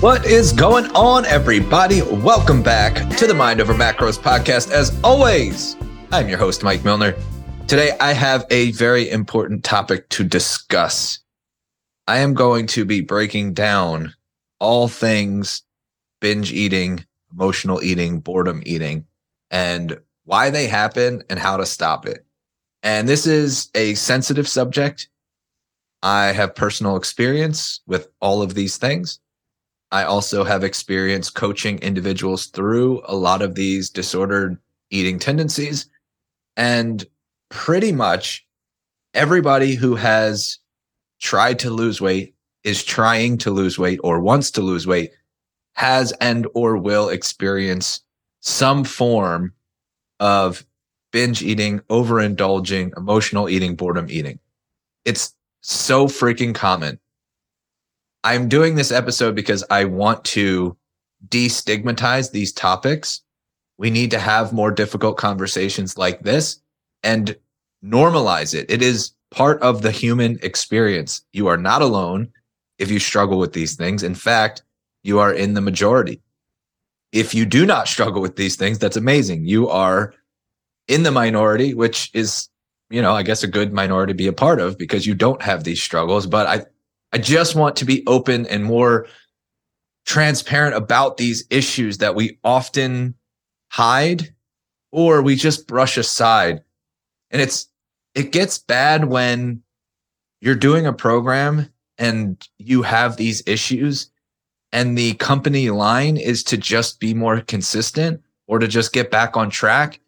What is going on, everybody? Welcome back to the Mind Over Macros podcast. As always, I'm your host, Mike Milner. Today, I have a very important topic to discuss. I am going to be breaking down all things binge eating, emotional eating, boredom eating, and why they happen and how to stop it. And this is a sensitive subject. I have personal experience with all of these things. I also have experience coaching individuals through a lot of these disordered eating tendencies. And pretty much everybody who has tried to lose weight is trying to lose weight or wants to lose weight has and or will experience some form of binge eating, overindulging, emotional eating, boredom eating. It's so freaking common. I'm doing this episode because I want to destigmatize these topics. We need to have more difficult conversations like this and normalize it. It is part of the human experience. You are not alone if you struggle with these things. In fact, you are in the majority. If you do not struggle with these things, that's amazing. You are in the minority, which is, you know, I guess a good minority to be a part of because you don't have these struggles. But I, I just want to be open and more transparent about these issues that we often hide or we just brush aside. And it's, it gets bad when you're doing a program and you have these issues and the company line is to just be more consistent or to just get back on track.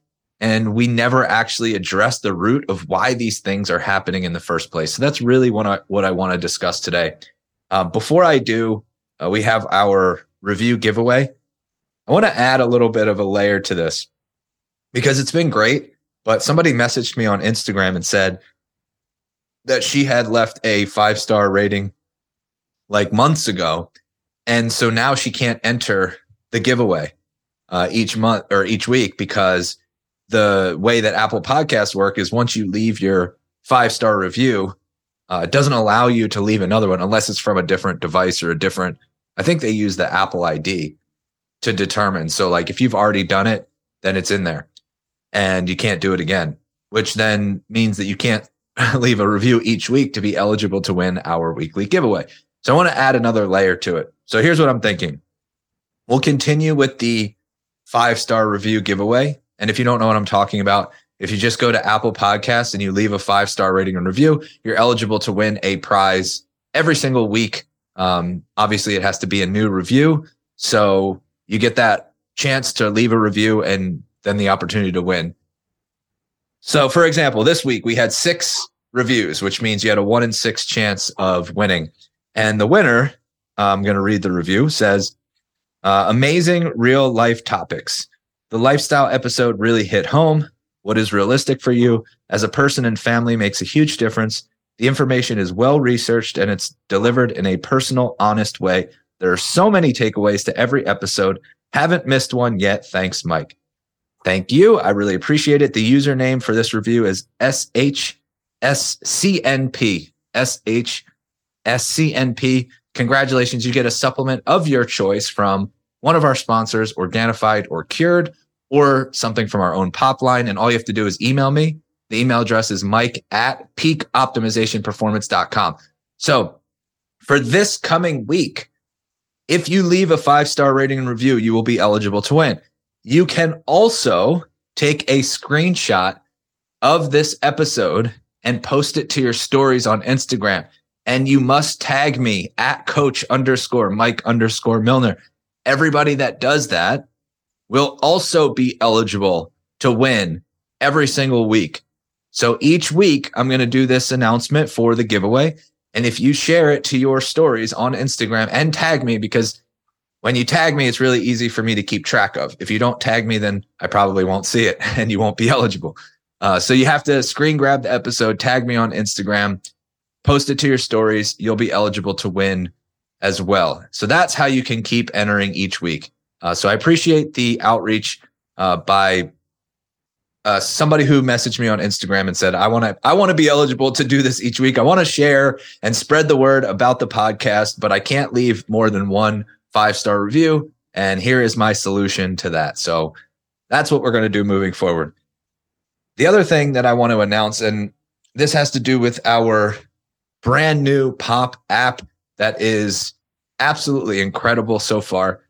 And we never actually address the root of why these things are happening in the first place. So that's really what I, what I want to discuss today. Uh, before I do, uh, we have our review giveaway. I want to add a little bit of a layer to this because it's been great. But somebody messaged me on Instagram and said that she had left a five star rating like months ago. And so now she can't enter the giveaway uh, each month or each week because the way that Apple Podcasts work is once you leave your five star review, uh, it doesn't allow you to leave another one unless it's from a different device or a different. I think they use the Apple ID to determine. So, like, if you've already done it, then it's in there and you can't do it again, which then means that you can't leave a review each week to be eligible to win our weekly giveaway. So, I want to add another layer to it. So, here's what I'm thinking we'll continue with the five star review giveaway and if you don't know what I'm talking about, if you just go to Apple Podcasts and you leave a five star rating and review, you're eligible to win a prize every single week. Um, obviously, it has to be a new review. So you get that chance to leave a review and then the opportunity to win. So, for example, this week we had six reviews, which means you had a one in six chance of winning. And the winner, I'm going to read the review, says, uh, amazing real life topics. The lifestyle episode really hit home. What is realistic for you as a person and family makes a huge difference. The information is well researched and it's delivered in a personal, honest way. There are so many takeaways to every episode. Haven't missed one yet. Thanks, Mike. Thank you. I really appreciate it. The username for this review is SHSCNP. SHSCNP. Congratulations. You get a supplement of your choice from one of our sponsors, Organified or Cured or something from our own pop line. And all you have to do is email me. The email address is mike at peakoptimizationperformance.com. So for this coming week, if you leave a five star rating and review, you will be eligible to win. You can also take a screenshot of this episode and post it to your stories on Instagram. And you must tag me at coach underscore Mike underscore Milner. Everybody that does that will also be eligible to win every single week. So each week, I'm going to do this announcement for the giveaway. And if you share it to your stories on Instagram and tag me, because when you tag me, it's really easy for me to keep track of. If you don't tag me, then I probably won't see it and you won't be eligible. Uh, so you have to screen grab the episode, tag me on Instagram, post it to your stories. You'll be eligible to win as well. So that's how you can keep entering each week. Uh, so I appreciate the outreach uh, by uh, somebody who messaged me on Instagram and said, "I want to, I want to be eligible to do this each week. I want to share and spread the word about the podcast, but I can't leave more than one five star review. And here is my solution to that. So that's what we're going to do moving forward. The other thing that I want to announce, and this has to do with our brand new pop app that is absolutely incredible so far.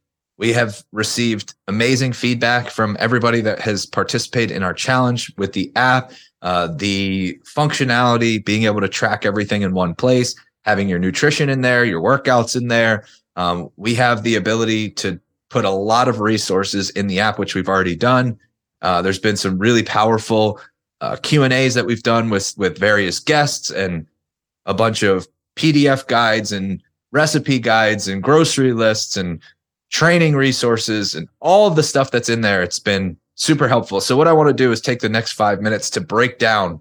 We have received amazing feedback from everybody that has participated in our challenge with the app, uh, the functionality, being able to track everything in one place, having your nutrition in there, your workouts in there. Um, we have the ability to put a lot of resources in the app, which we've already done. Uh, there's been some really powerful uh, Q and A's that we've done with with various guests and a bunch of PDF guides and recipe guides and grocery lists and training resources and all of the stuff that's in there. It's been super helpful. So what I want to do is take the next five minutes to break down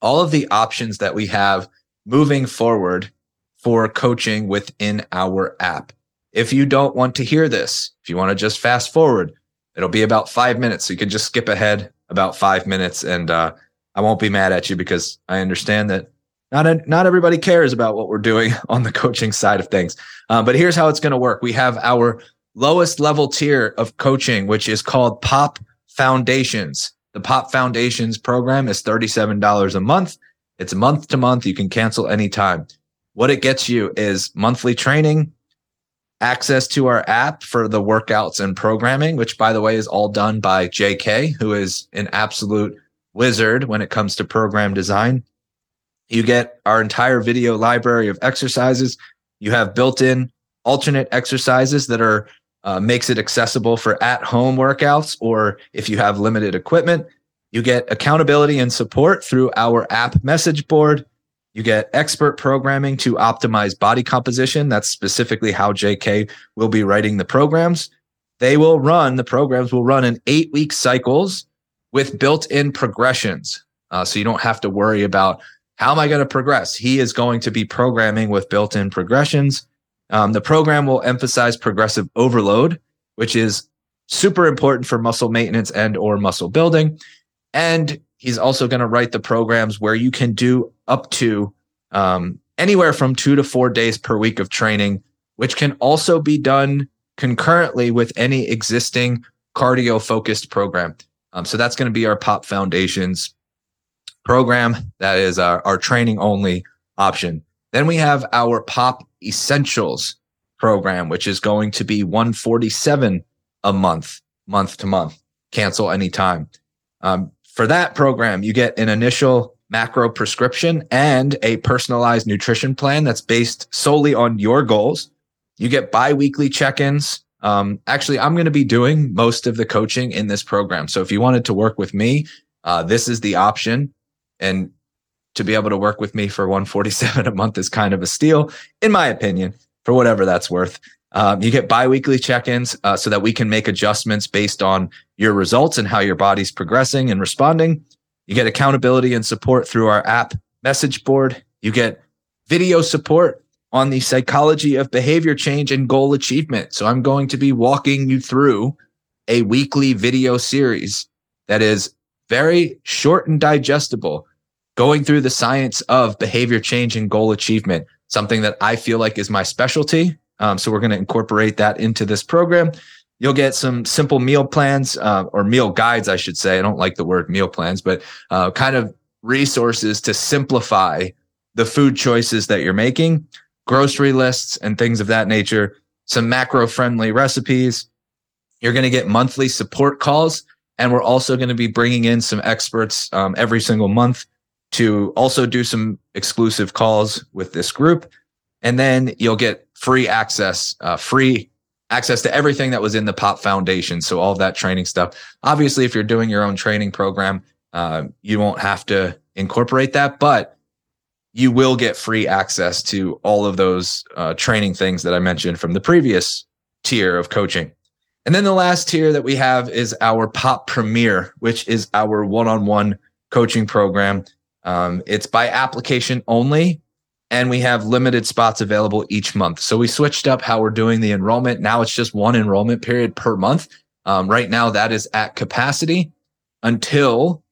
all of the options that we have moving forward for coaching within our app. If you don't want to hear this, if you want to just fast forward, it'll be about five minutes. So you can just skip ahead about five minutes and uh, I won't be mad at you because I understand that not a, not everybody cares about what we're doing on the coaching side of things. Uh, but here's how it's going to work. We have our lowest level tier of coaching, which is called Pop Foundations. The Pop Foundations program is $37 a month. It's month to month. You can cancel anytime. What it gets you is monthly training, access to our app for the workouts and programming, which by the way is all done by JK, who is an absolute wizard when it comes to program design. You get our entire video library of exercises. You have built in alternate exercises that are uh, makes it accessible for at home workouts or if you have limited equipment. You get accountability and support through our app message board. You get expert programming to optimize body composition. That's specifically how JK will be writing the programs. They will run, the programs will run in eight week cycles with built in progressions. Uh, so you don't have to worry about how am I going to progress? He is going to be programming with built in progressions. Um, the program will emphasize progressive overload, which is super important for muscle maintenance and or muscle building. And he's also going to write the programs where you can do up to um, anywhere from two to four days per week of training, which can also be done concurrently with any existing cardio focused program. Um, so that's going to be our pop foundations program. That is our, our training only option. Then we have our pop essentials program, which is going to be 147 a month, month to month, cancel anytime. Um, for that program, you get an initial macro prescription and a personalized nutrition plan that's based solely on your goals. You get biweekly check-ins. Um, actually, I'm going to be doing most of the coaching in this program. So if you wanted to work with me, uh, this is the option and to be able to work with me for 147 a month is kind of a steal in my opinion for whatever that's worth. Um, you get biweekly check-ins uh, so that we can make adjustments based on your results and how your body's progressing and responding. You get accountability and support through our app message board. You get video support on the psychology of behavior change and goal achievement. So i'm going to be walking you through a weekly video series that is very short and digestible going through the science of behavior change and goal achievement, something that I feel like is my specialty. Um, so we're going to incorporate that into this program. You'll get some simple meal plans uh, or meal guides, I should say. I don't like the word meal plans, but uh, kind of resources to simplify the food choices that you're making, grocery lists and things of that nature, some macro friendly recipes. You're going to get monthly support calls. And we're also going to be bringing in some experts um, every single month to also do some exclusive calls with this group. And then you'll get free access, uh, free access to everything that was in the Pop Foundation. So all that training stuff. Obviously, if you're doing your own training program, uh, you won't have to incorporate that, but you will get free access to all of those uh, training things that I mentioned from the previous tier of coaching. And then the last tier that we have is our Pop Premier, which is our one on one coaching program um, it's by application only, and we have limited spots available each month. So we switched up how we're doing the enrollment. Now it's just one enrollment period per month. Um, right now, that is at capacity until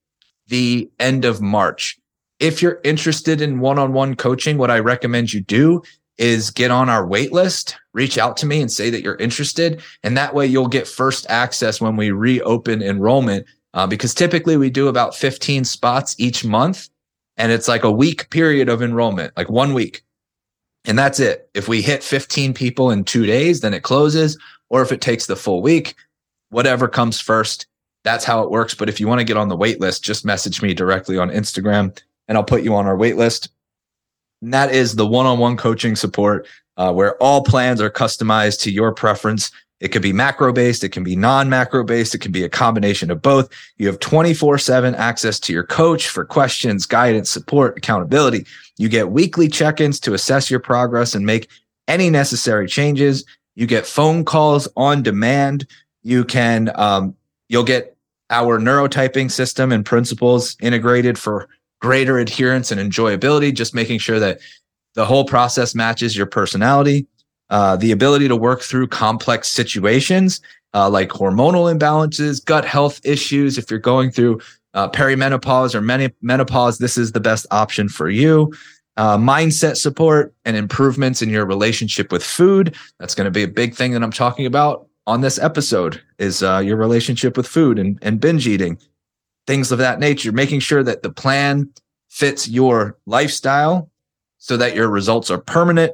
the end of March. If you're interested in one on one coaching, what I recommend you do is get on our wait list, reach out to me and say that you're interested. And that way you'll get first access when we reopen enrollment. Uh, because typically we do about 15 spots each month and it's like a week period of enrollment, like one week. And that's it. If we hit 15 people in two days, then it closes. Or if it takes the full week, whatever comes first, that's how it works. But if you want to get on the wait list, just message me directly on Instagram and I'll put you on our wait list. And that is the one on one coaching support uh, where all plans are customized to your preference. It could be macro based, it can be non macro based, it can be a combination of both. You have 24 7 access to your coach for questions, guidance, support, accountability. You get weekly check ins to assess your progress and make any necessary changes. You get phone calls on demand. You can, um, you'll get our neurotyping system and principles integrated for greater adherence and enjoyability, just making sure that the whole process matches your personality, uh, the ability to work through complex situations uh, like hormonal imbalances, gut health issues. If you're going through uh, perimenopause or menopause, this is the best option for you. Uh, mindset support and improvements in your relationship with food. That's going to be a big thing that I'm talking about on this episode is uh, your relationship with food and, and binge eating things of that nature, making sure that the plan fits your lifestyle so that your results are permanent.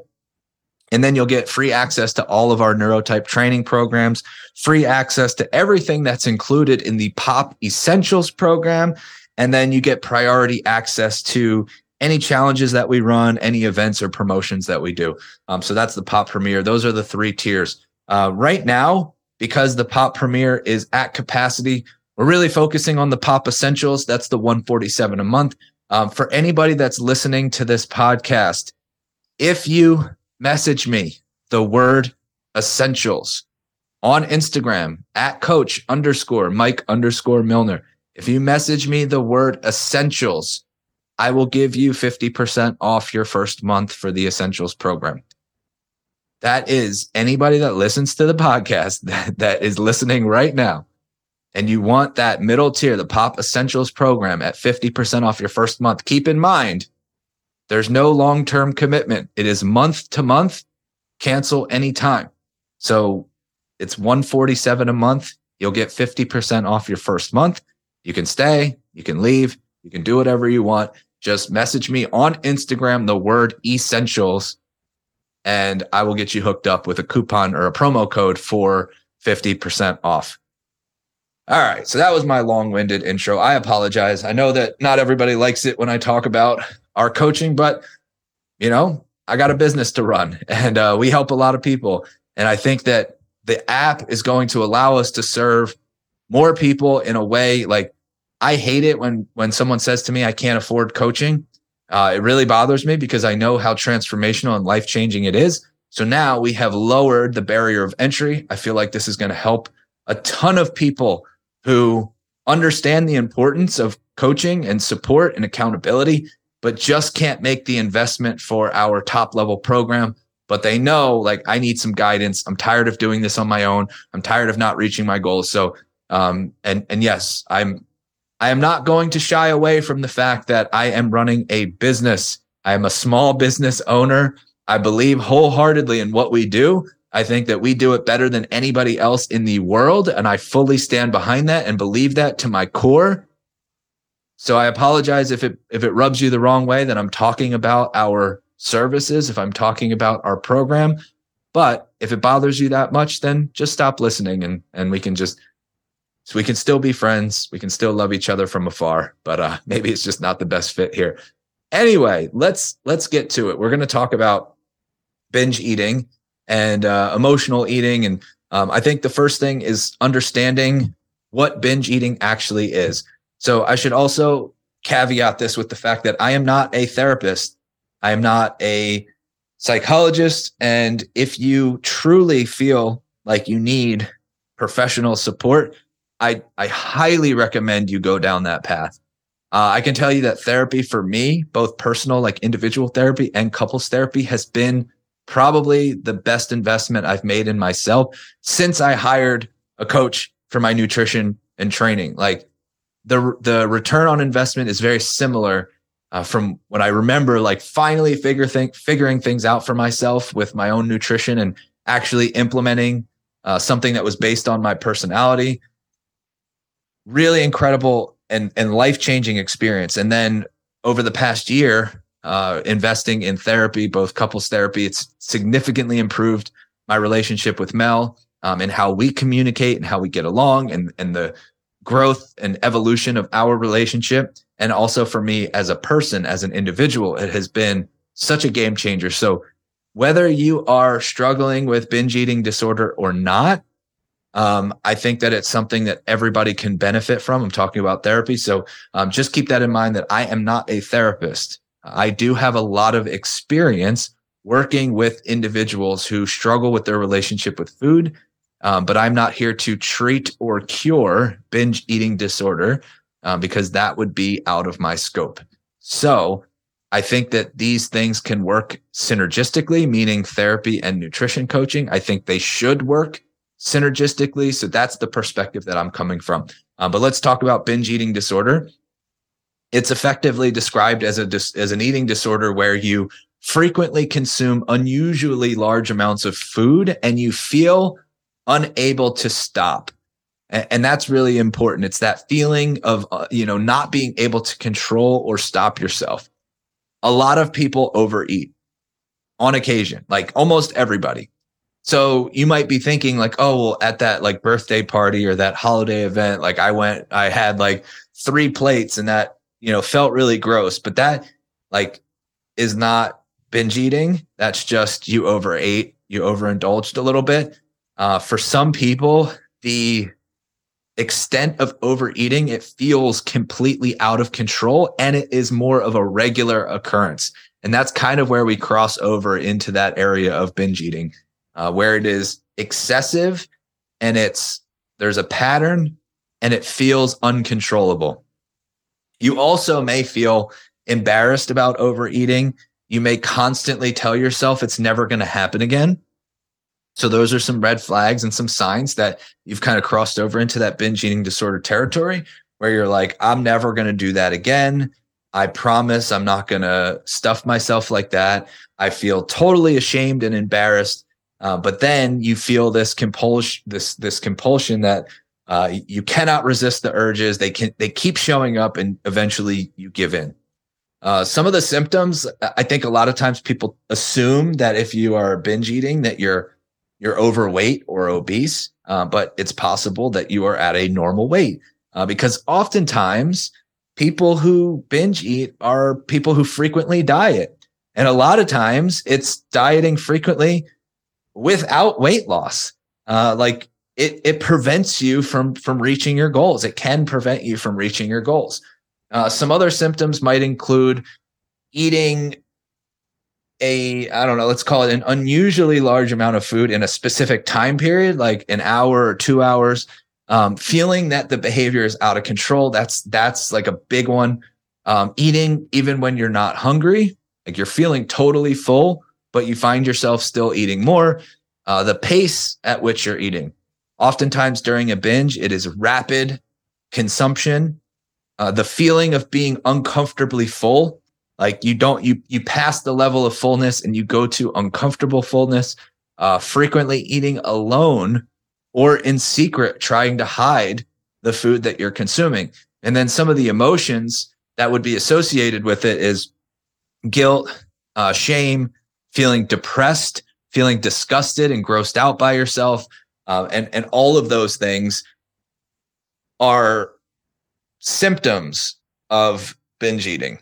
And then you'll get free access to all of our neurotype training programs, free access to everything that's included in the POP Essentials program. And then you get priority access to any challenges that we run, any events or promotions that we do. Um, so that's the POP Premier. Those are the three tiers. Uh, right now, because the POP Premier is at capacity, we're really focusing on the pop essentials. That's the 147 a month. Um, for anybody that's listening to this podcast, if you message me the word essentials on Instagram at coach underscore Mike underscore Milner, if you message me the word essentials, I will give you 50% off your first month for the essentials program. That is anybody that listens to the podcast that, that is listening right now and you want that middle tier, the Pop Essentials program at 50% off your first month, keep in mind there's no long term commitment. It is month to month, cancel anytime. So it's 147 a month. You'll get 50% off your first month. You can stay, you can leave, you can do whatever you want. Just message me on Instagram the word essentials and I will get you hooked up with a coupon or a promo code for 50% off. All right. So that was my long winded intro. I apologize. I know that not everybody likes it when I talk about our coaching, but you know, I got a business to run and uh, we help a lot of people. And I think that the app is going to allow us to serve more people in a way like I hate it when when someone says to me I can't afford coaching. Uh, it really bothers me because I know how transformational and life changing it is. So now we have lowered the barrier of entry. I feel like this is going to help a ton of people who understand the importance of coaching and support and accountability, but just can't make the investment for our top level program. But they know, like, I need some guidance. I'm tired of doing this on my own. I'm tired of not reaching my goals. So, um, and, and yes, I'm, I am not going to shy away from the fact that I am running a business. I am a small business owner. I believe wholeheartedly in what we do. I think that we do it better than anybody else in the world. And I fully stand behind that and believe that to my core. So I apologize if it, if it rubs you the wrong way that I'm talking about our services, if I'm talking about our program. But if it bothers you that much, then just stop listening and, and we can just, so we can still be friends. We can still love each other from afar, but uh, maybe it's just not the best fit here. Anyway, let's, let's get to it. We're going to talk about binge eating and uh, emotional eating. And um, I think the first thing is understanding what binge eating actually is. So I should also caveat this with the fact that I am not a therapist. I am not a psychologist. And if you truly feel like you need professional support, I, I highly recommend you go down that path. Uh, I can tell you that therapy for me, both personal, like individual therapy and couples therapy has been probably the best investment I've made in myself since I hired a coach for my nutrition and training. Like the the return on investment is very similar uh, from what I remember, like finally figure think figuring things out for myself with my own nutrition and actually implementing uh, something that was based on my personality. Really incredible and and life changing experience. And then over the past year, uh, investing in therapy, both couples therapy, it's significantly improved my relationship with Mel um, and how we communicate and how we get along and and the growth and evolution of our relationship and also for me as a person, as an individual, it has been such a game changer. So whether you are struggling with binge eating disorder or not, um, I think that it's something that everybody can benefit from. I'm talking about therapy. So um, just keep that in mind that I am not a therapist. I do have a lot of experience working with individuals who struggle with their relationship with food. Um, but I'm not here to treat or cure binge eating disorder uh, because that would be out of my scope. So I think that these things can work synergistically, meaning therapy and nutrition coaching. I think they should work synergistically. So that's the perspective that I'm coming from. Um, but let's talk about binge eating disorder. It's effectively described as a as an eating disorder where you frequently consume unusually large amounts of food and you feel unable to stop. And, that's really important. It's that feeling of uh, you know not being able to control or stop yourself. A lot of people overeat on occasion like almost everybody. So you might be thinking like oh well at that like birthday party or that holiday event like i went i had like three plates and that you know felt really gross. But that like is not binge eating. That's just you overate you overindulged a little bit uh, for some people the extent of overeating, it feels completely out of control and it is more of a regular occurrence. And that's kind of where we cross over into that area of binge eating, uh, where it is excessive and it's there's a pattern and it feels uncontrollable. You also may feel embarrassed about overeating. You may constantly tell yourself it's never going to happen again. So those are some red flags and some signs that you've kind of crossed over into that binge eating disorder territory where you're like, I'm never going to do that again. I promise I'm not going to stuff myself like that. I feel totally ashamed and embarrassed. Uh, but then you feel this compulsion, this, this compulsion that uh, you cannot resist the urges. They can, they keep showing up and eventually you give in. Uh, some of the symptoms, I think a lot of times people assume that if you are binge eating, that you're you're overweight or obese, uh, but it's possible that you are at a normal weight uh, because oftentimes people who binge eat are people who frequently diet. And a lot of times it's dieting frequently without weight loss. Uh, like it, it prevents you from, from reaching your goals. It can prevent you from reaching your goals. Uh, some other symptoms might include eating a I don't know, let's call it an unusually large amount of food in a specific time period, like an hour or two hours, um, feeling that the behavior is out of control. That's that's like a big one. Um, eating even when you're not hungry, like you're feeling totally full, but you find yourself still eating more. Uh, the pace at which you're eating. Oftentimes during a binge, it is rapid consumption. Uh, the feeling of being uncomfortably full like you don't you you pass the level of fullness and you go to uncomfortable fullness, uh, frequently eating alone or in secret, trying to hide the food that you're consuming. And then some of the emotions that would be associated with it is guilt, uh, shame, feeling depressed, feeling disgusted and grossed out by yourself. Uh, and, and all of those things are symptoms of binge eating.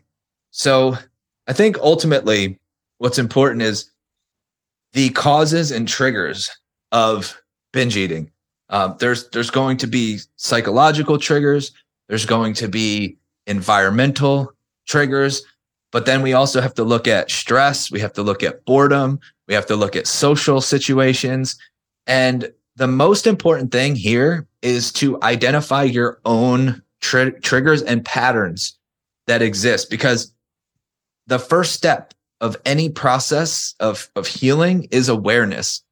So I think ultimately what's important is the causes and triggers of binge eating. Um, there's there's going to be psychological triggers. There's going to be environmental triggers, but then we also have to look at stress. We have to look at boredom. We have to look at social situations. And the most important thing here is to identify your own tri- triggers and patterns that exist because the first step of any process of, of healing is awareness.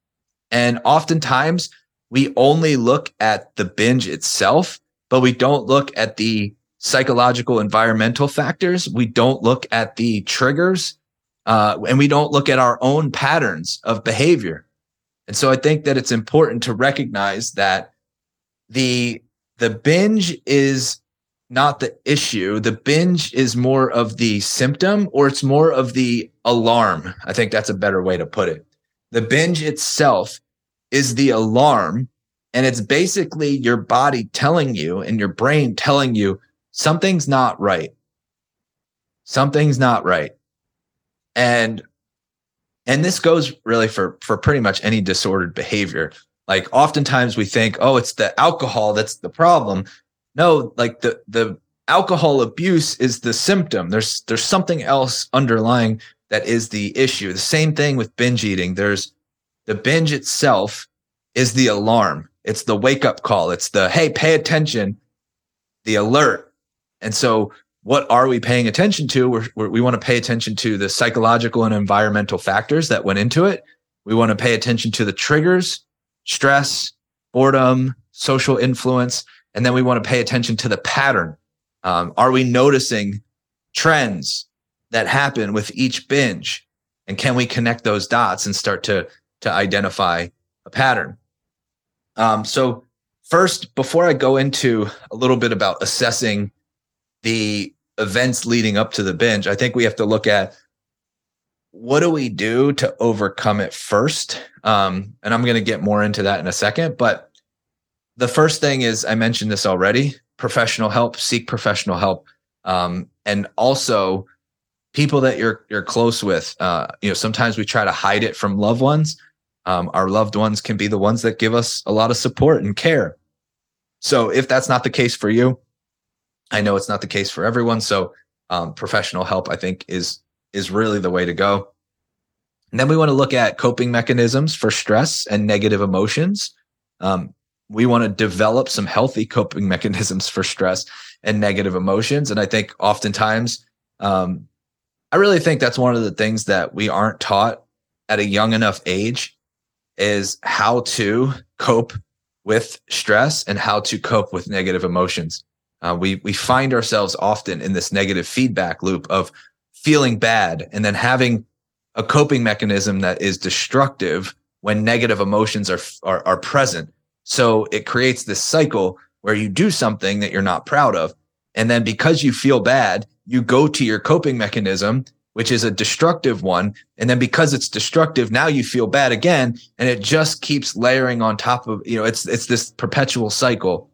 And oftentimes we only look at the binge itself, but we don't look at the psychological environmental factors. We don't look at the triggers uh, and we don't look at our own patterns of behavior. And so I think that it's important to recognize that the the binge is not the issue. The binge is more of the symptom or it's more of the alarm. I think that's a better way to put it. The binge itself is the alarm and it's basically your body telling you and your brain telling you something's not right. Something's not right. And and this goes really for for pretty much any disordered behavior. Like oftentimes we think, "Oh, it's the alcohol that's the problem." No, like the the alcohol abuse is the symptom. There's there's something else underlying that is the issue. The same thing with binge eating. There's the binge itself is the alarm. It's the wake up call. It's the, hey, pay attention, the alert. And so, what are we paying attention to? We're, we're, we want to pay attention to the psychological and environmental factors that went into it. We want to pay attention to the triggers, stress, boredom, social influence. And then we want to pay attention to the pattern. Um, are we noticing trends that happen with each binge? And can we connect those dots and start to, to identify a pattern? Um, so first, before I go into a little bit about assessing the events leading up to the binge, I think we have to look at what do we do to overcome it first? Um, and I'm going to get more into that in a second. But the first thing is I mentioned this already professional help, seek professional help. Um, and also people that you're you're close with. Uh, you know, sometimes we try to hide it from loved ones um, our loved ones can be the ones that give us a lot of support and care. So if that's not the case for you, I know it's not the case for everyone. So um, professional help, I think, is is really the way to go. And then we want to look at coping mechanisms for stress and negative emotions. Um, we want to develop some healthy coping mechanisms for stress and negative emotions. And I think oftentimes, um, I really think that's one of the things that we aren't taught at a young enough age is how to cope with stress and how to cope with negative emotions. Uh, we we find ourselves often in this negative feedback loop of feeling bad and then having a coping mechanism that is destructive when negative emotions are, are are present. So it creates this cycle where you do something that you're not proud of, and then because you feel bad, you go to your coping mechanism which is a destructive one. And then because it's destructive, now you feel bad again. And it just keeps layering on top of, you know, it's, it's this perpetual cycle.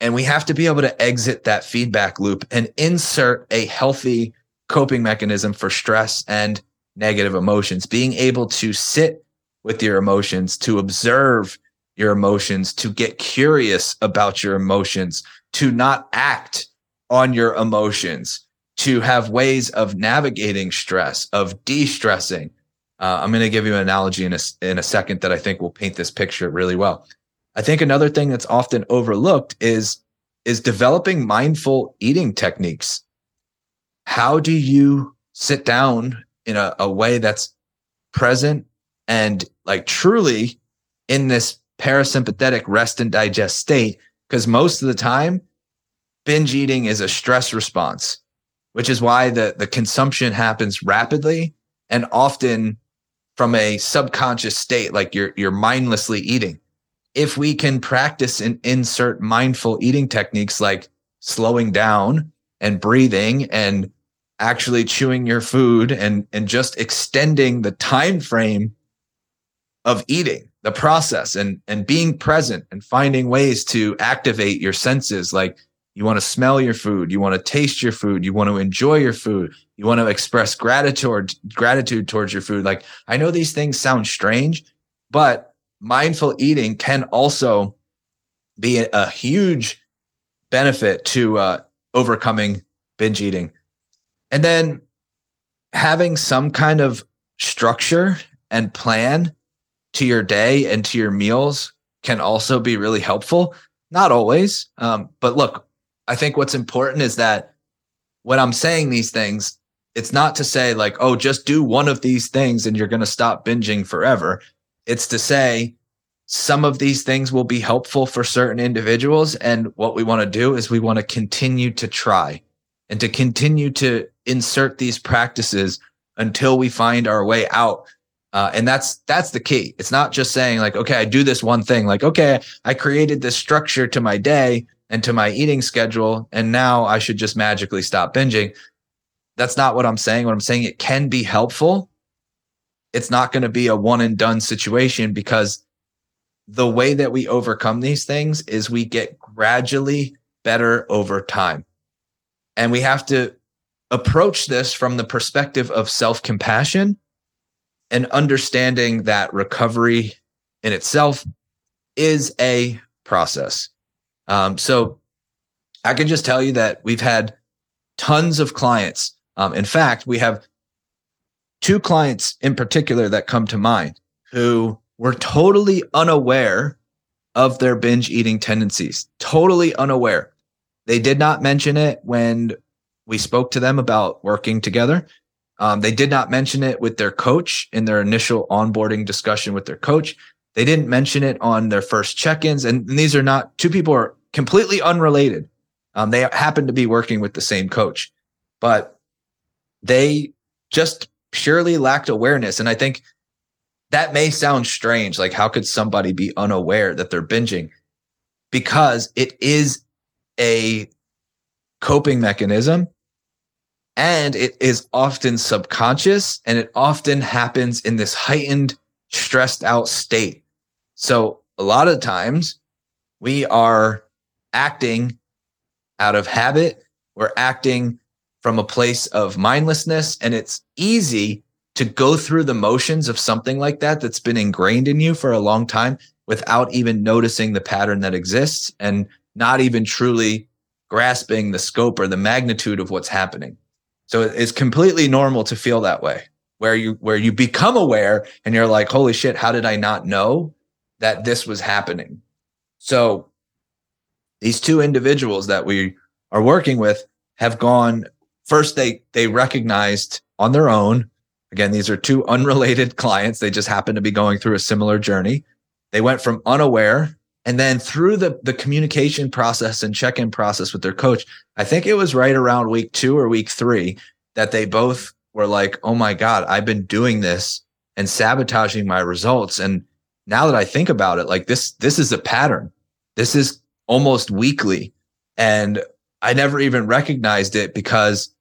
And we have to be able to exit that feedback loop and insert a healthy coping mechanism for stress and negative emotions, being able to sit with your emotions, to observe your emotions, to get curious about your emotions, to not act on your emotions to have ways of navigating stress, of de-stressing. Uh, I'm going to give you an analogy in a, in a second that I think will paint this picture really well. I think another thing that's often overlooked is is developing mindful eating techniques. How do you sit down in a, a way that's present and like truly in this parasympathetic rest and digest state? Because most of the time, binge eating is a stress response which is why the, the consumption happens rapidly and often from a subconscious state, like you're, you're mindlessly eating. If we can practice and insert mindful eating techniques like slowing down and breathing and actually chewing your food and, and just extending the time frame of eating the process and, and being present and finding ways to activate your senses like you want to smell your food. You want to taste your food. You want to enjoy your food. You want to express gratitude, gratitude towards your food. Like I know these things sound strange, but mindful eating can also be a, huge benefit to uh, overcoming binge eating. And then having some kind of structure and plan to your day and to your meals can also be really helpful. Not always, um, but look, I think what's important is that when I'm saying these things, it's not to say like, oh, just do one of these things and you're going to stop binging forever. It's to say, some of these things will be helpful for certain individuals. And what we want to do is we want to continue to try and to continue to insert these practices until we find our way out. Uh, and that's that's the key. It's not just saying like, okay, I do this one thing. Like, okay, I created this structure to my day and to my eating schedule, and now I should just magically stop binging. That's not what I'm saying. What I'm saying, it can be helpful. It's not going to be a one and done situation because the way that we overcome these things is we get gradually better over time. And we have to approach this from the perspective of self compassion and understanding that recovery in itself is a process. Um, so I can just tell you that we've had tons of clients. Um, in fact, we have two clients in particular that come to mind who were totally unaware of their binge eating tendencies, totally unaware. They did not mention it when we spoke to them about working together. Um, they did not mention it with their coach in their initial onboarding discussion with their coach. They didn't mention it on their first check-ins, and, and these are not two people are completely unrelated. Um, they happen to be working with the same coach, but they just purely lacked awareness. And I think that may sound strange. Like, how could somebody be unaware that they're binging? Because it is a coping mechanism and it is often subconscious and it often happens in this heightened, stressed out state. So a lot of times we are acting out of habit. We're acting from a place of mindlessness and it's easy to go through the motions of something like that that's been ingrained in you for a long time without even noticing the pattern that exists and not even truly grasping the scope or the magnitude of what's happening. So it's completely normal to feel that way where you where you become aware and you're like holy shit how did I not know that this was happening. So these two individuals that we are working with have gone first they they recognized on their own again these are two unrelated clients they just happen to be going through a similar journey they went from unaware and then through the the communication process and check-in process with their coach i think it was right around week 2 or week 3 that they both were like oh my god i've been doing this and sabotaging my results and now that i think about it like this this is a pattern this is almost weekly and I never even recognized it because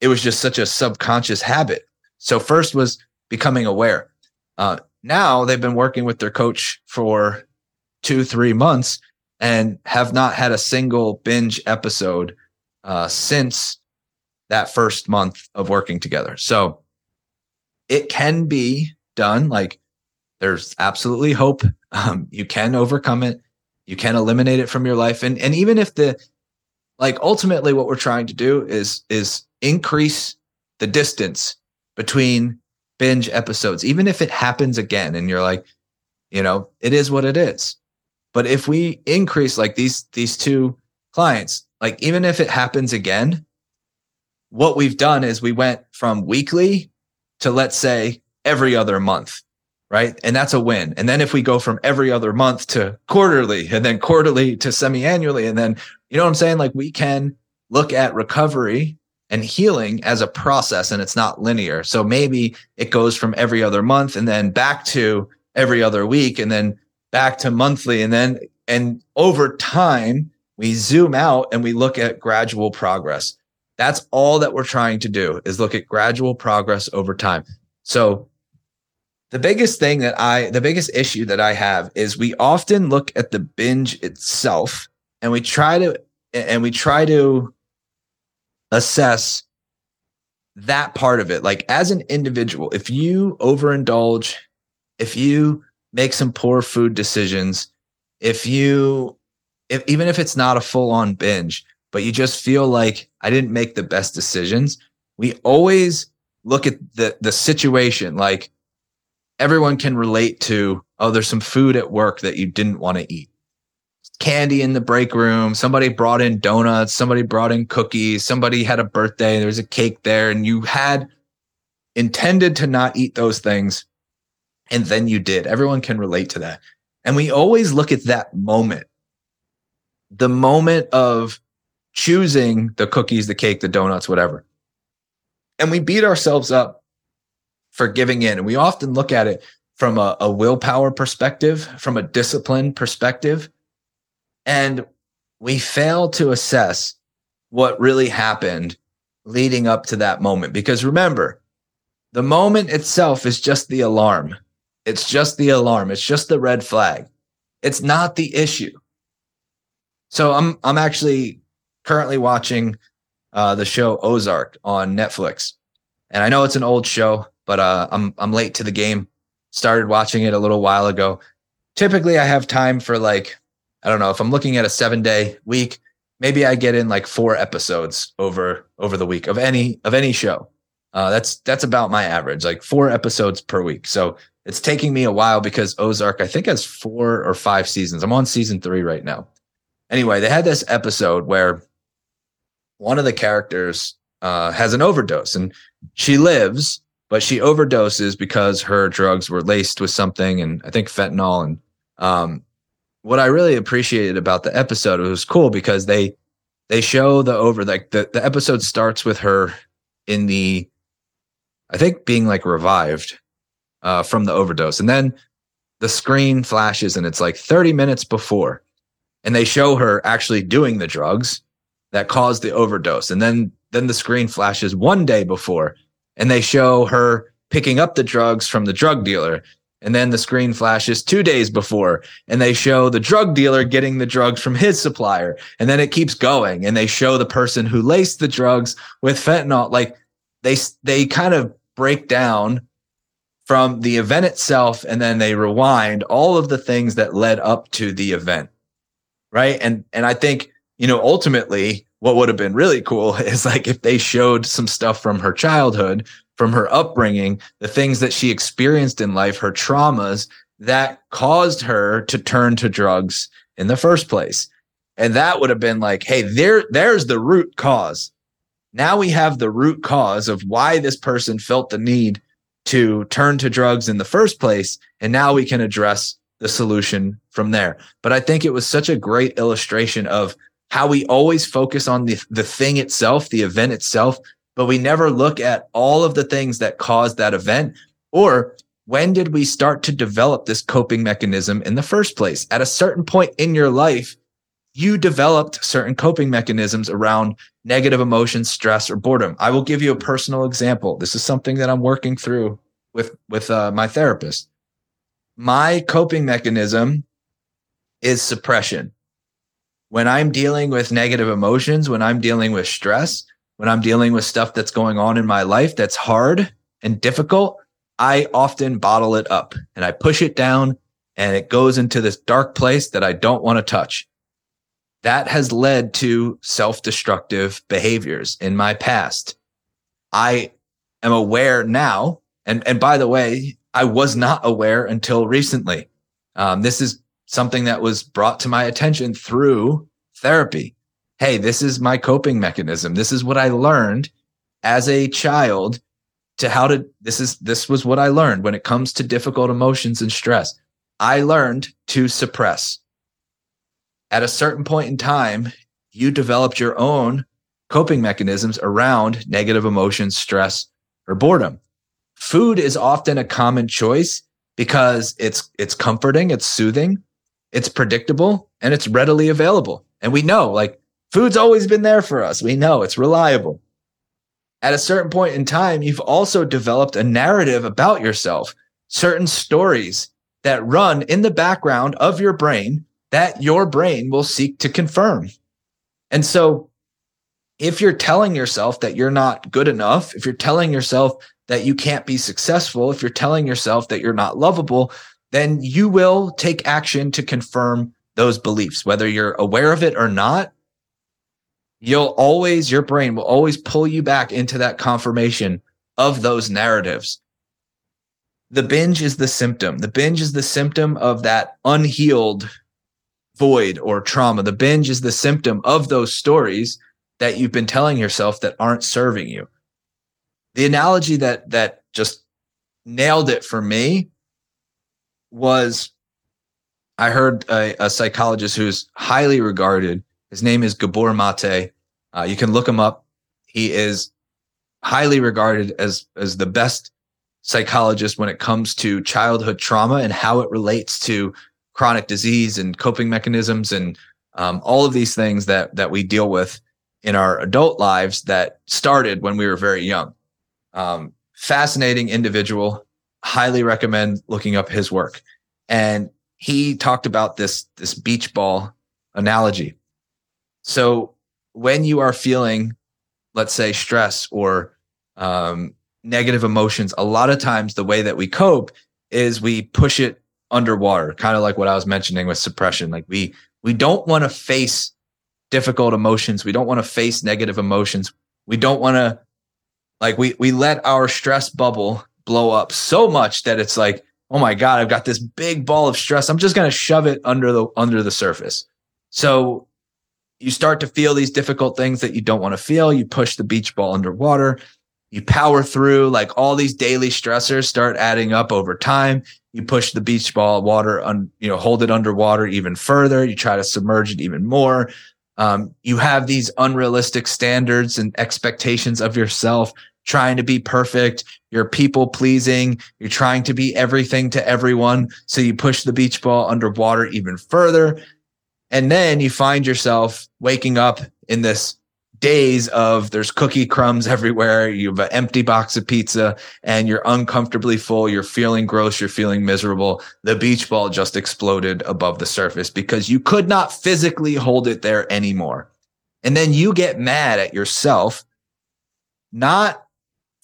it was just such a subconscious habit. So first was becoming aware. Uh, now they've been working with their coach for two, three months and have not had a single binge episode uh, since that first month of working together. So it can be done. Like there's absolutely hope. Um, you can overcome it. You can eliminate it from your life. And, and even if the like ultimately what we're trying to do is is increase the distance between binge episodes even if it happens again and you're like you know it is what it is but if we increase like these these two clients like even if it happens again what we've done is we went from weekly to let's say every other month right and that's a win and then if we go from every other month to quarterly and then quarterly to semi-annually and then you know what I'm saying? Like we can look at recovery and healing as a process and it's not linear. So maybe it goes from every other month and then back to every other week and then back to monthly and then and over time we zoom out and we look at gradual progress. That's all that we're trying to do is look at gradual progress over time. So the biggest thing that I the biggest issue that I have is we often look at the binge itself and we try to and we try to assess that part of it like as an individual if you overindulge if you make some poor food decisions if you if, even if it's not a full on binge but you just feel like i didn't make the best decisions we always look at the the situation like everyone can relate to oh there's some food at work that you didn't want to eat candy in the break room. Somebody brought in donuts. Somebody brought in cookies. Somebody had a birthday. There was a cake there, and you had intended to not eat those things. And then you did. Everyone can relate to that. And we always look at that moment, the moment of choosing the cookies, the cake, the donuts, whatever. And we beat ourselves up for giving in. And we often look at it from a, a willpower perspective, from a discipline perspective. And we fail to assess what really happened leading up to that moment. Because remember, the moment itself is just the alarm. It's just the alarm. It's just the red flag. It's not the issue. So I'm I'm actually currently watching uh, the show Ozark on Netflix, and I know it's an old show, but uh, I'm I'm late to the game. Started watching it a little while ago. Typically, I have time for like I don't know if I'm looking at a seven day week. Maybe I get in like four episodes over over the week of any of any show. Uh, that's that's about my average, like four episodes per week. So it's taking me a while because Ozark, I think, has four or five seasons. I'm on season three right now. Anyway, they had this episode where one of the characters uh, has an overdose and she lives, but she overdoses because her drugs were laced with something, and I think fentanyl. And um, what I really appreciated about the episode, it was cool because they they show the over like the, the episode starts with her in the I think being like revived uh, from the overdose. And then the screen flashes and it's like 30 minutes before. And they show her actually doing the drugs that caused the overdose. And then then the screen flashes one day before and they show her picking up the drugs from the drug dealer. And then the screen flashes two days before and they show the drug dealer getting the drugs from his supplier. And then it keeps going and they show the person who laced the drugs with fentanyl. Like they, they kind of break down from the event itself and then they rewind all of the things that led up to the event right? And and i think you know ultimately what would have been really cool is like if they showed some stuff from her childhood from her upbringing the things that she experienced in life her traumas that caused her to turn to drugs in the first place. And that would have been like hey there there's the root cause. Now we have the root cause of why this person felt the need to turn to drugs in the first place. And now we can address the solution from there. But I think it was such a great illustration of how we always focus on the, the thing itself, the event itself, but we never look at all of the things that caused that event or when did we start to develop this coping mechanism in the first place? At a certain point in your life, you developed certain coping mechanisms around negative emotions, stress, or boredom. I will give you a personal example. This is something that I'm working through with with uh, my therapist. My coping mechanism is suppression. When I'm dealing with negative emotions, when I'm dealing with stress, when I'm dealing with stuff that's going on in my life that's hard and difficult, I often bottle it up and I push it down and it goes into this dark place that I don't want to touch that has led to self destructive behaviors in my past. I am aware now. And, and by the way, I was not aware until recently. Um, this is something that was brought to my attention through therapy. Hey, this is my coping mechanism. This is what I learned as a child to how to, this is, this was what I learned when it comes to difficult emotions and stress. I learned to suppress at a certain point in time, you developed your own coping mechanisms around negative emotions, stress, or boredom. Food is often a common choice because it's it's comforting, it's soothing, it's predictable, and it's readily available. And we know like food's always been there for us. We know it's reliable. At a certain point in time, you've also developed a narrative about yourself, certain stories that run in the background of your brain that your brain will seek to confirm. And so if you're telling yourself that you're not good enough, if you're telling yourself that you can't be successful, if you're telling yourself that you're not lovable, then you will take action to confirm those beliefs, whether you're aware of it or not. You'll always, your brain will always pull you back into that confirmation of those narratives. The binge is the symptom. The binge is the symptom of that unhealed void or trauma. The binge is the symptom of those stories that you've been telling yourself that aren't serving you. The analogy that that just nailed it for me was I heard a, a, psychologist who's highly regarded. His name is Gabor Mate. Uh, you can look him up. He is highly regarded as as the best psychologist when it comes to childhood trauma and how it relates to chronic disease and coping mechanisms and um, all of these things that that we deal with in our adult lives that started when we were very young. Um, fascinating individual. Highly recommend looking up his work. And he talked about this this beach ball analogy. So when you are feeling, let's say, stress or um, negative emotions, a lot of times the way that we cope is we push it underwater, kind of like what I was mentioning with suppression. Like we we don't want to face difficult emotions. We don't want to face negative emotions. We don't want to like we we let our stress bubble blow up so much that it's like, oh my God, I've got this big ball of stress. I'm just gonna shove it under the under the surface. So you start to feel these difficult things that you don't want to feel. You push the beach ball underwater you power through like all these daily stressors start adding up over time you push the beach ball water on you know hold it underwater even further. You try to submerge it even more. Um, you have these unrealistic standards and expectations of yourself trying to be perfect. You're people pleasing. You're trying to be everything to everyone. So you push the beach ball underwater even further. And then you find yourself waking up in this days of there's cookie crumbs everywhere. You have an empty box of pizza and you're uncomfortably full. You're feeling gross. You're feeling miserable. The beach ball just exploded above the surface because you could not physically hold it there anymore. And then you get mad at yourself, not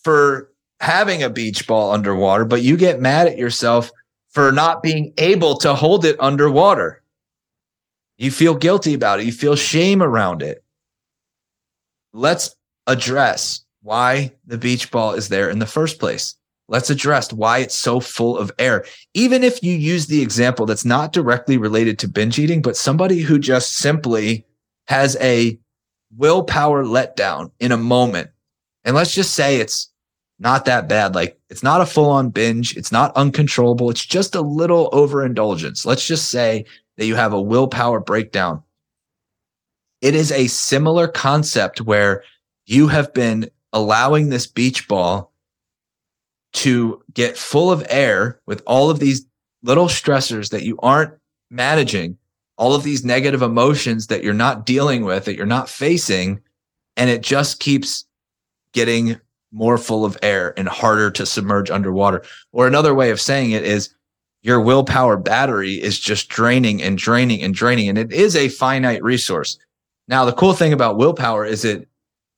for having a beach ball underwater, but you get mad at yourself for not being able to hold it underwater. You feel guilty about it. You feel shame around it let's address why the beach ball is there in the first place. Let's address why it's so full of air. Even if you use the example that's not directly related to binge eating, but somebody who just simply has a willpower letdown in a moment. And let's just say it's not that bad. Like it's not a full on binge. It's not uncontrollable. It's just a little overindulgence. Let's just say that you have a willpower breakdown it is a similar concept where you have been allowing this beach ball to get full of air with all of these little stressors that you aren't managing, all of these negative emotions that you're not dealing with, that you're not facing. And it just keeps getting more full of air and harder to submerge underwater. Or another way of saying it is your willpower battery is just draining and draining and draining. And it is a finite resource. Now, the cool thing about willpower is it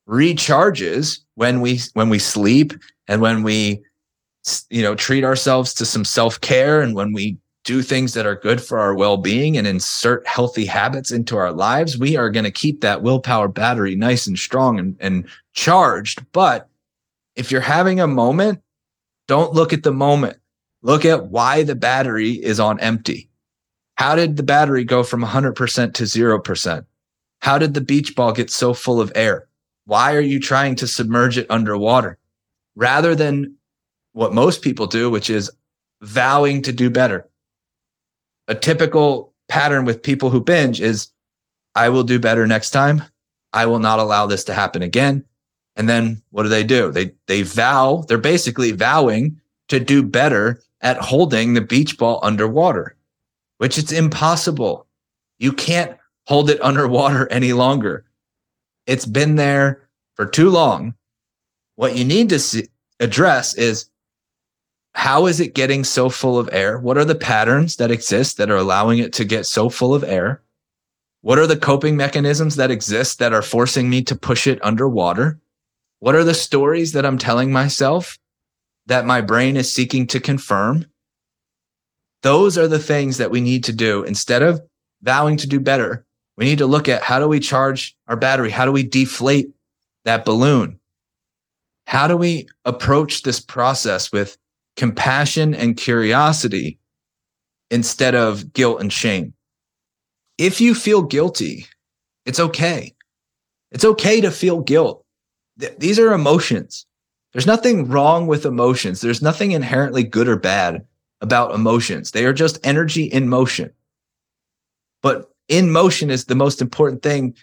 recharges when we when we sleep and when we you know treat ourselves to some self-care and when we do things that are good for our well-being and insert healthy habits into our lives we are going to keep that willpower battery nice and strong and, and charged. But if you're having a moment don't look at the moment. Look at why the battery is on empty. How did the battery go from 100% to 0% how did the beach ball get so full of air? Why are you trying to submerge it underwater rather than what most people do, which is vowing to do better? A typical pattern with people who binge is I will do better next time. I will not allow this to happen again. And then what do they do? They they vow, they're basically vowing to do better at holding the beach ball underwater, which it's impossible. You can't hold it underwater any longer. It's been there for too long. What you need to see, address is how is it getting so full of air? What are the patterns that exist that are allowing it to get so full of air? What are the coping mechanisms that exist that are forcing me to push it underwater? What are the stories that I'm telling myself that my brain is seeking to confirm? Those are the things that we need to do instead of vowing to do better we need to look at how do we charge our battery? How do we deflate that balloon? How do we approach this process with compassion and curiosity instead of guilt and shame? If you feel guilty, it's okay. It's okay to feel guilt. Th- these are emotions. There's nothing wrong with emotions. There's nothing inherently good or bad about emotions. They are just energy in motion. But in motion is the most important thing.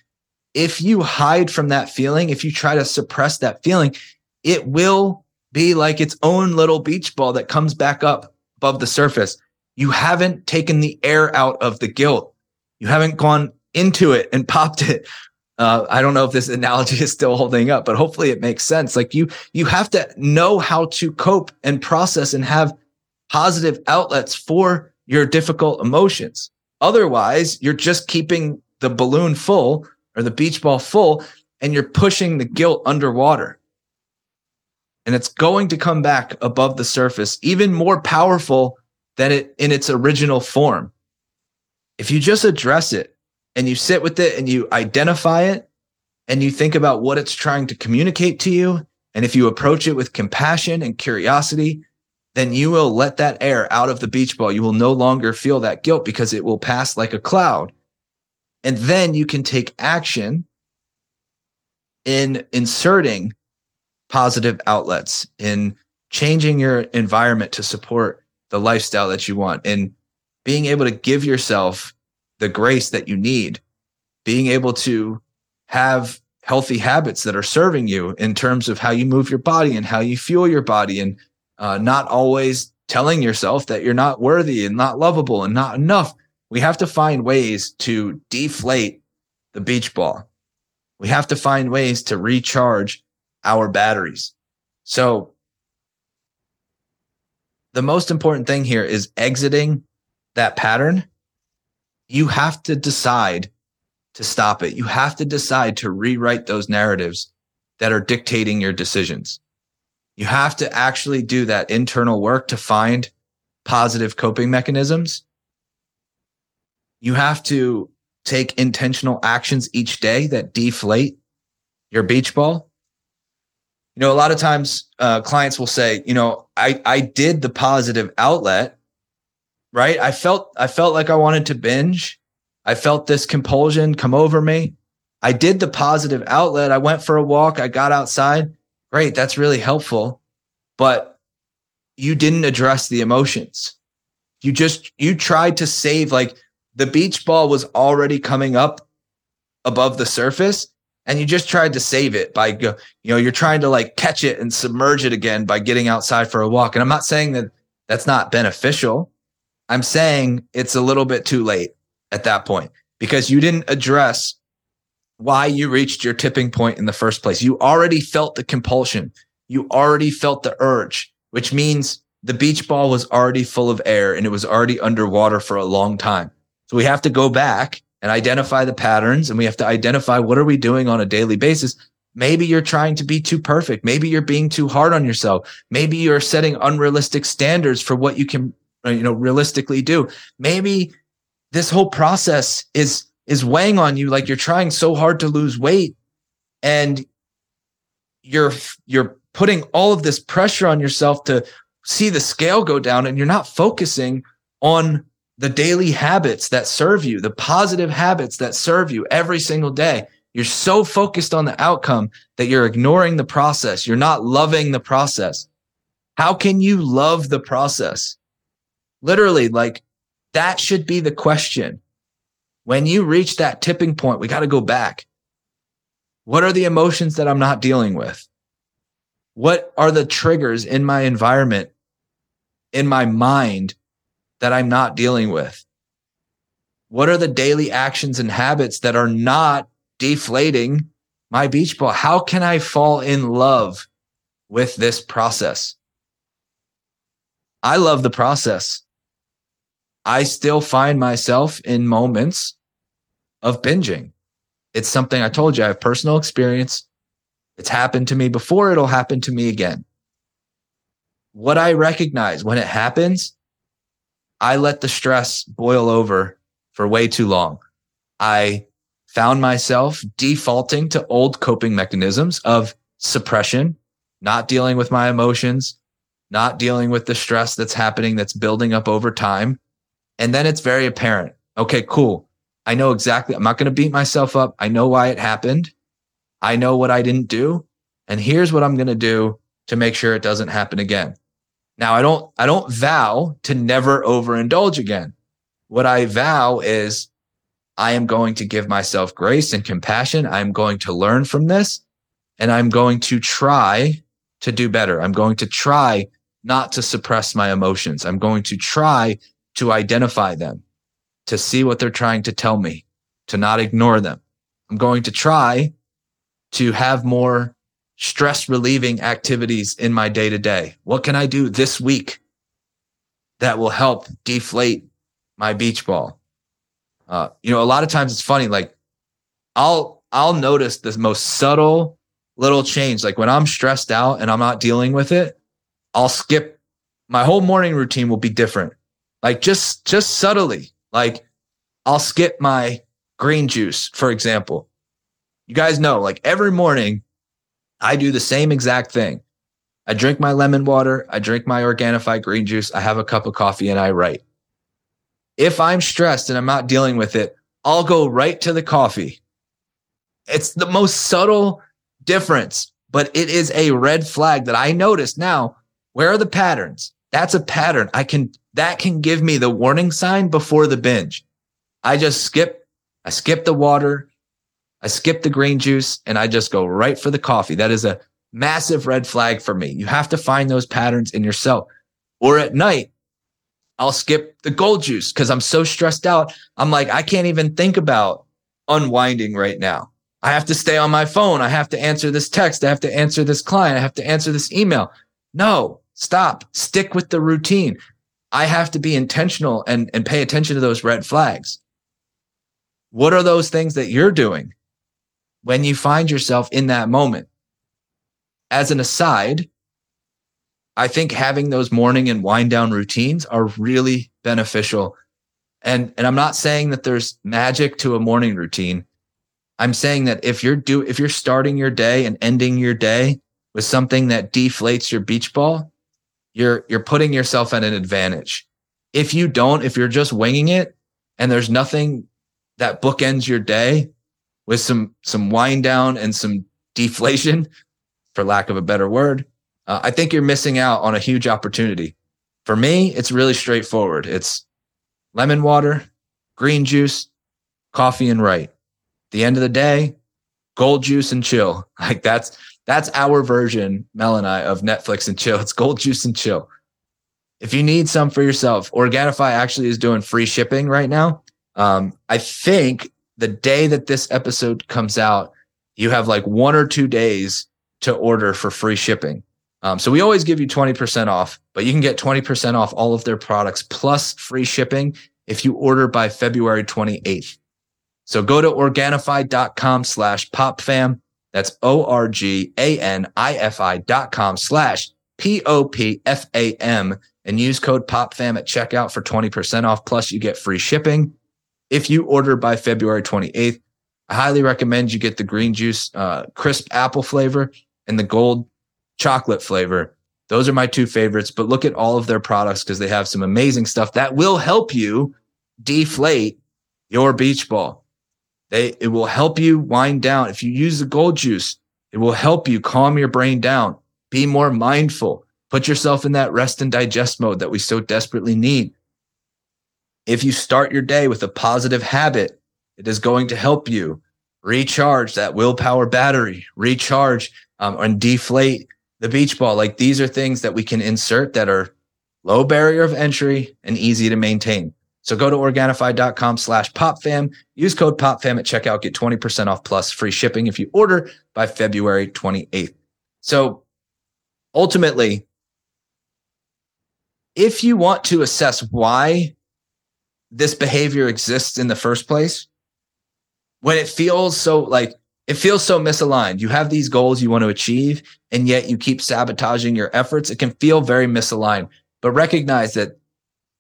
If you hide from that feeling, if you try to suppress that feeling, it will be like its own little beach ball that comes back up above the surface. You haven't taken the air out of the guilt. You haven't gone into it and popped it. Uh, I don't know if this analogy is still holding up, but hopefully it makes sense. Like you, you have to know how to cope and process and have positive outlets for your difficult emotions. Otherwise, you're just keeping the balloon full or the beach ball full and you're pushing the guilt underwater. And it's going to come back above the surface, even more powerful than it in its original form. If you just address it and you sit with it and you identify it and you think about what it's trying to communicate to you, and if you approach it with compassion and curiosity, then you will let that air out of the beach ball. You will no longer feel that guilt because it will pass like a cloud. And then you can take action in inserting positive outlets, in changing your environment to support the lifestyle that you want, in being able to give yourself the grace that you need, being able to have healthy habits that are serving you in terms of how you move your body and how you fuel your body and uh, not always telling yourself that you're not worthy and not lovable and not enough. We have to find ways to deflate the beach ball. We have to find ways to recharge our batteries. So the most important thing here is exiting that pattern you have to decide to stop it. You have to decide to rewrite those narratives that are dictating your decisions. You have to actually do that internal work to find positive coping mechanisms. You have to take intentional actions each day that deflate your beach ball. You know, a lot of times uh, clients will say, you know, I, I did the positive outlet right? I felt I felt like I wanted to binge. I felt this compulsion come over me. I did the positive outlet. I went for a walk. I got outside. Great, that's really helpful. But you didn't address the emotions. You just you tried to save like the beach ball was already coming up above the surface and you just tried to save it by you know you're trying to like catch it and submerge it again by getting outside for a walk and i'm not saying that that's not beneficial I'm saying it's a little bit too late at that point because you didn't address why you reached your tipping point in the first place. You already felt the compulsion. You already felt the urge, which means the beach ball was already full of air and it was already underwater for a long time. So we have to go back and identify the patterns and we have to identify what are we doing on a daily basis. Maybe you're trying to be too perfect. Maybe you're being too hard on yourself. Maybe you're setting unrealistic standards for what you can you know realistically do maybe this whole process is is weighing on you like you're trying so hard to lose weight and you're you're putting all of this pressure on yourself to see the scale go down and you're not focusing on the daily habits that serve you the positive habits that serve you every single day. You're so focused on the outcome that you're ignoring the process. You're not loving the process. How can you love the process? Literally, like that should be the question. When you reach that tipping point, we got to go back. What are the emotions that I'm not dealing with? What are the triggers in my environment, in my mind that I'm not dealing with? What are the daily actions and habits that are not deflating my beach ball? How can I fall in love with this process? I love the process. I still find myself in moments of binging. It's something I told you I have personal experience. It's happened to me before. It'll happen to me again. What I recognize when it happens, I let the stress boil over for way too long. I found myself defaulting to old coping mechanisms of suppression, not dealing with my emotions, not dealing with the stress that's happening, that's building up over time. And then it's very apparent. Okay, cool. I know exactly. I'm not going to beat myself up. I know why it happened. I know what I didn't do. And here's what I'm going to do to make sure it doesn't happen again. Now, I don't, I don't vow to never overindulge again. What I vow is I am going to give myself grace and compassion. I'm going to learn from this and I'm going to try to do better. I'm going to try not to suppress my emotions. I'm going to try to identify them, to see what they're trying to tell me, to not ignore them. I'm going to try to have more stress relieving activities in my day to day. What can I do this week that will help deflate my beach ball? Uh, you know, a lot of times it's funny. Like I'll, I'll notice the most subtle little change. Like when I'm stressed out and I'm not dealing with it, I'll skip my whole morning routine will be different. Like just, just subtly, like I'll skip my green juice, for example. You guys know, like every morning I do the same exact thing. I drink my lemon water. I drink my Organifi green juice. I have a cup of coffee and I write. If I'm stressed and I'm not dealing with it, I'll go right to the coffee. It's the most subtle difference, but it is a red flag that I notice now. Where are the patterns? That's a pattern. I can, that can give me the warning sign before the binge. I just skip, I skip the water. I skip the green juice and I just go right for the coffee. That is a massive red flag for me. You have to find those patterns in yourself. Or at night, I'll skip the gold juice because I'm so stressed out. I'm like, I can't even think about unwinding right now. I have to stay on my phone. I have to answer this text. I have to answer this client. I have to answer this email. No, stop. Stick with the routine. I have to be intentional and, and pay attention to those red flags. What are those things that you're doing when you find yourself in that moment? As an aside, I think having those morning and wind down routines are really beneficial. And, and I'm not saying that there's magic to a morning routine. I'm saying that if you're do if you're starting your day and ending your day with something that deflates your beach ball, you're you're putting yourself at an advantage. If you don't, if you're just winging it and there's nothing that bookends your day with some some wind down and some deflation, for lack of a better word, uh, I think you're missing out on a huge opportunity. For me, it's really straightforward. It's lemon water, green juice, coffee, and right the end of the day, gold juice and chill. Like that's that's our version, Mel and I, of Netflix and chill. It's gold juice and chill. If you need some for yourself, Organifi actually is doing free shipping right now. Um, I think the day that this episode comes out, you have like one or two days to order for free shipping. Um, so we always give you 20% off, but you can get 20% off all of their products plus free shipping if you order by February 28th. So go to Organifi.com slash popfam. That's O-R-G-A-N-I-F-I dot com slash P-O-P-F-A-M and use code popfam at checkout for 20% off. Plus you get free shipping. If you order by February 28th, I highly recommend you get the green juice, uh, crisp apple flavor and the gold chocolate flavor. Those are my two favorites, but look at all of their products because they have some amazing stuff that will help you deflate your beach ball. They, it will help you wind down. If you use the gold juice, it will help you calm your brain down, be more mindful, put yourself in that rest and digest mode that we so desperately need. If you start your day with a positive habit, it is going to help you recharge that willpower battery, recharge um, and deflate the beach ball. Like these are things that we can insert that are low barrier of entry and easy to maintain. So go to Organifi.com slash popfam. Use code popfam at checkout. Get 20% off plus free shipping if you order by February 28th. So ultimately, if you want to assess why this behavior exists in the first place, when it feels so like it feels so misaligned, you have these goals you want to achieve, and yet you keep sabotaging your efforts, it can feel very misaligned. But recognize that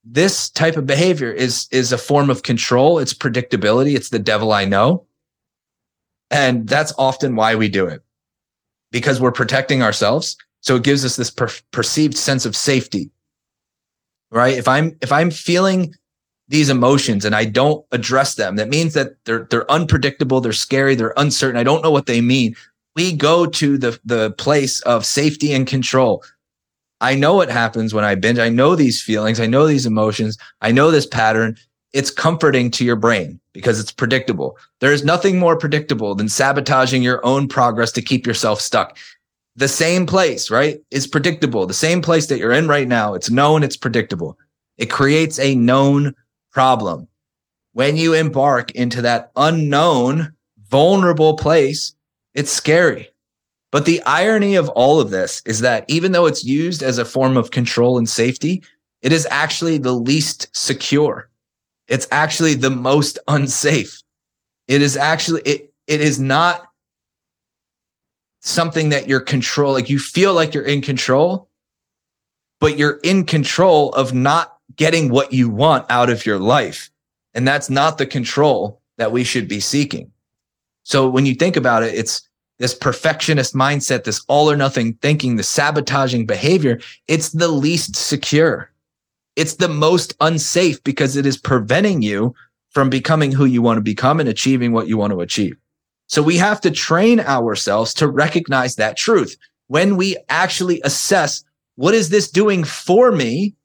this type of behavior is is a form of control. It's predictability. It's the devil i know. And that's often why we do it because we're protecting ourselves. So it gives us this per- perceived sense of safety right? If i'm if i'm feeling these emotions and i don't address them that means that they're they're unpredictable they're scary they're uncertain. I don't know what they mean. We go to the the place of safety and control I know what happens when I binge. I know these feelings. I know these emotions. I know this pattern. it's comforting to your brain because it's predictable. There is nothing more predictable than sabotaging your own progress to keep yourself stuck. The same place, right, is predictable. The same place that you're in right now, it's known, it's predictable. It creates a known problem. When you embark into that unknown, vulnerable place, it's scary. But the irony of all of this is that even though it's used as a form of control and safety, it is actually the least secure. It's actually the most unsafe. It is actually it it is not something that you're control like you feel like you're in control, but you're in control of not getting what you want out of your life. And that's not the control that we should be seeking. So when you think about it, it's this perfectionist mindset, this all or nothing thinking, the sabotaging behavior. It's the least secure it's the most unsafe because it is preventing you from becoming who you want to become and achieving what you want to achieve. So we have to train ourselves to recognize that truth. When we actually assess what is this doing for me,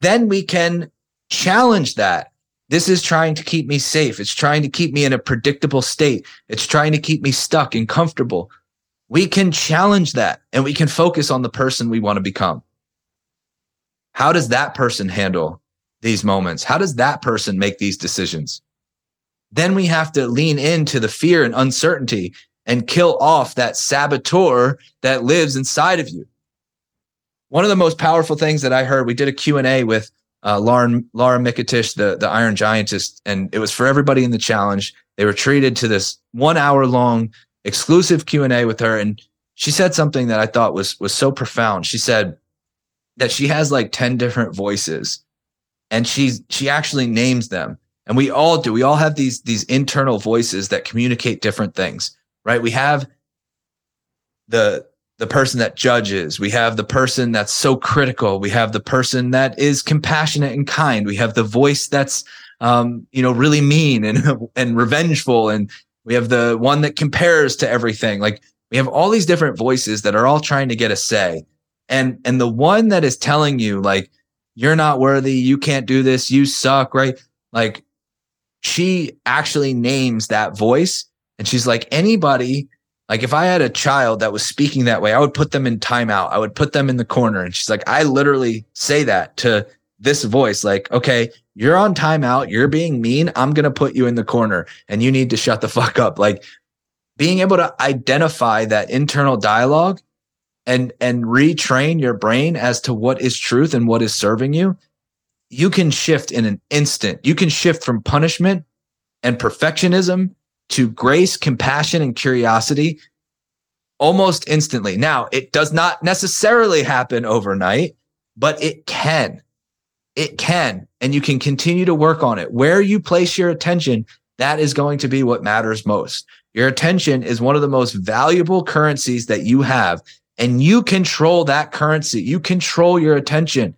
then we can challenge that. This is trying to keep me safe. It's trying to keep me in a predictable state. It's trying to keep me stuck and comfortable. We can challenge that and we can focus on the person we want to become. How does that person handle these moments? How does that person make these decisions? Then we have to lean into the fear and uncertainty and kill off that saboteur that lives inside of you. One of the most powerful things that I heard, we did a Q&A with uh, Lauren, Laura Micetich, the, the Iron Giantess, and it was for everybody in the challenge. They were treated to this one hour long exclusive Q&A with her. And she said something that I thought was, was so profound. She said, that she has like 10 different voices and she's she actually names them and we all do we all have these these internal voices that communicate different things right we have the the person that judges. We have the person that's so critical. We have the person that is compassionate and kind. We have the voice that's um you know really mean and and revengeful. And we have the one that compares to everything. Like we have all these different voices that are all trying to get a say. And and the one that is telling you like you're not worthy. You can't do this. You suck right? Like she actually names that voice. And she's like anybody like if i had a child that was speaking that way i would put them in timeout. I would put them in the corner. And she's like i literally say that to this voice like okay you're on timeout. You're being mean. I'm going to put you in the corner and you need to shut the fuck up. Like being able to identify that internal dialogue and and retrain your brain as to what is truth and what is serving you you can shift in an instant. You can shift from punishment and perfectionism to grace compassion and curiosity almost instantly now it does not necessarily happen overnight but it can it can and you can continue to work on it where you place your attention that is going to be what matters most your attention is one of the most valuable currencies that you have and you control that currency. You control your attention.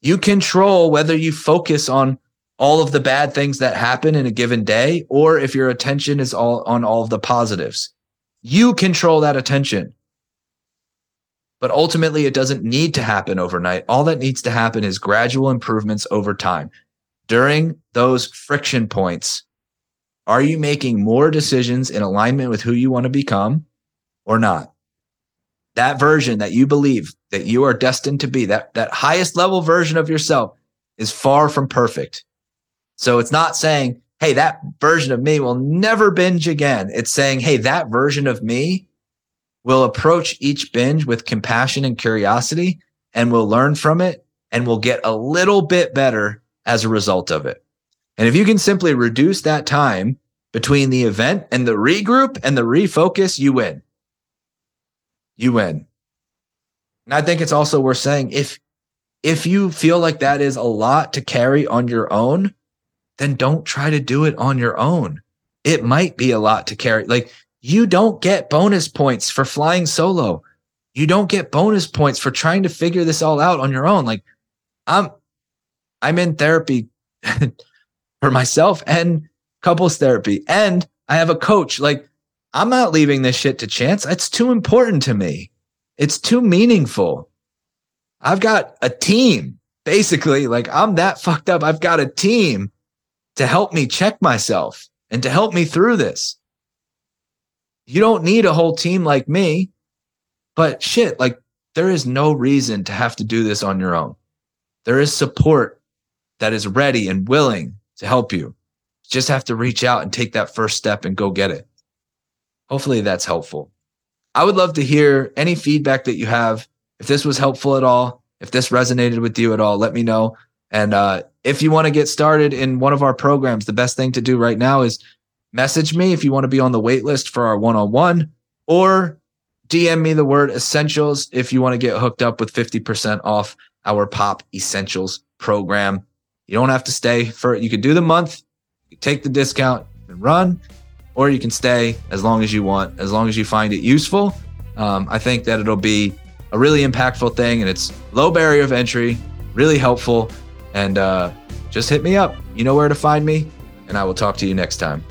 You control whether you focus on all of the bad things that happen in a given day or if your attention is all on all of the positives. You control that attention. But ultimately, it doesn't need to happen overnight. All that needs to happen is gradual improvements over time. During those friction points, are you making more decisions in alignment with who you want to become or not? that version that you believe that you are destined to be, that, that highest level version of yourself is far from perfect. So it's not saying, Hey, that version of me will never binge again. It's saying, Hey, that version of me will approach each binge with compassion and curiosity and will learn from it and will get a little bit better as a result of it. And if you can simply reduce that time between the event and the regroup and the refocus, you win you win. And I think it's also worth saying if if you feel like that is a lot to carry on your own, then don't try to do it on your own. It might be a lot to carry. Like you don't get bonus points for flying solo. You don't get bonus points for trying to figure this all out on your own. Like I'm I'm in therapy for myself and couples therapy and I have a coach. Like I'm not leaving this shit to chance. It's too important to me. It's too meaningful. I've got a team, basically. Like I'm that fucked up. I've got a team to help me check myself and to help me through this. You don't need a whole team like me, but shit, like there is no reason to have to do this on your own. There is support that is ready and willing to help you. Just have to reach out and take that first step and go get it. Hopefully that's helpful. I would love to hear any feedback that you have. If this was helpful at all, if this resonated with you at all, let me know. And uh, if you want to get started in one of our programs, the best thing to do right now is message me if you want to be on the wait list for our one on one or DM me the word essentials if you want to get hooked up with 50% off our pop essentials program. You don't have to stay for it. You can do the month, take the discount and run, or you can stay as long as you want, as long as you find it useful. Um, I think that it'll be a really impactful thing and it's low barrier of entry, really helpful. And uh, just hit me up. You know where to find me, and I will talk to you next time.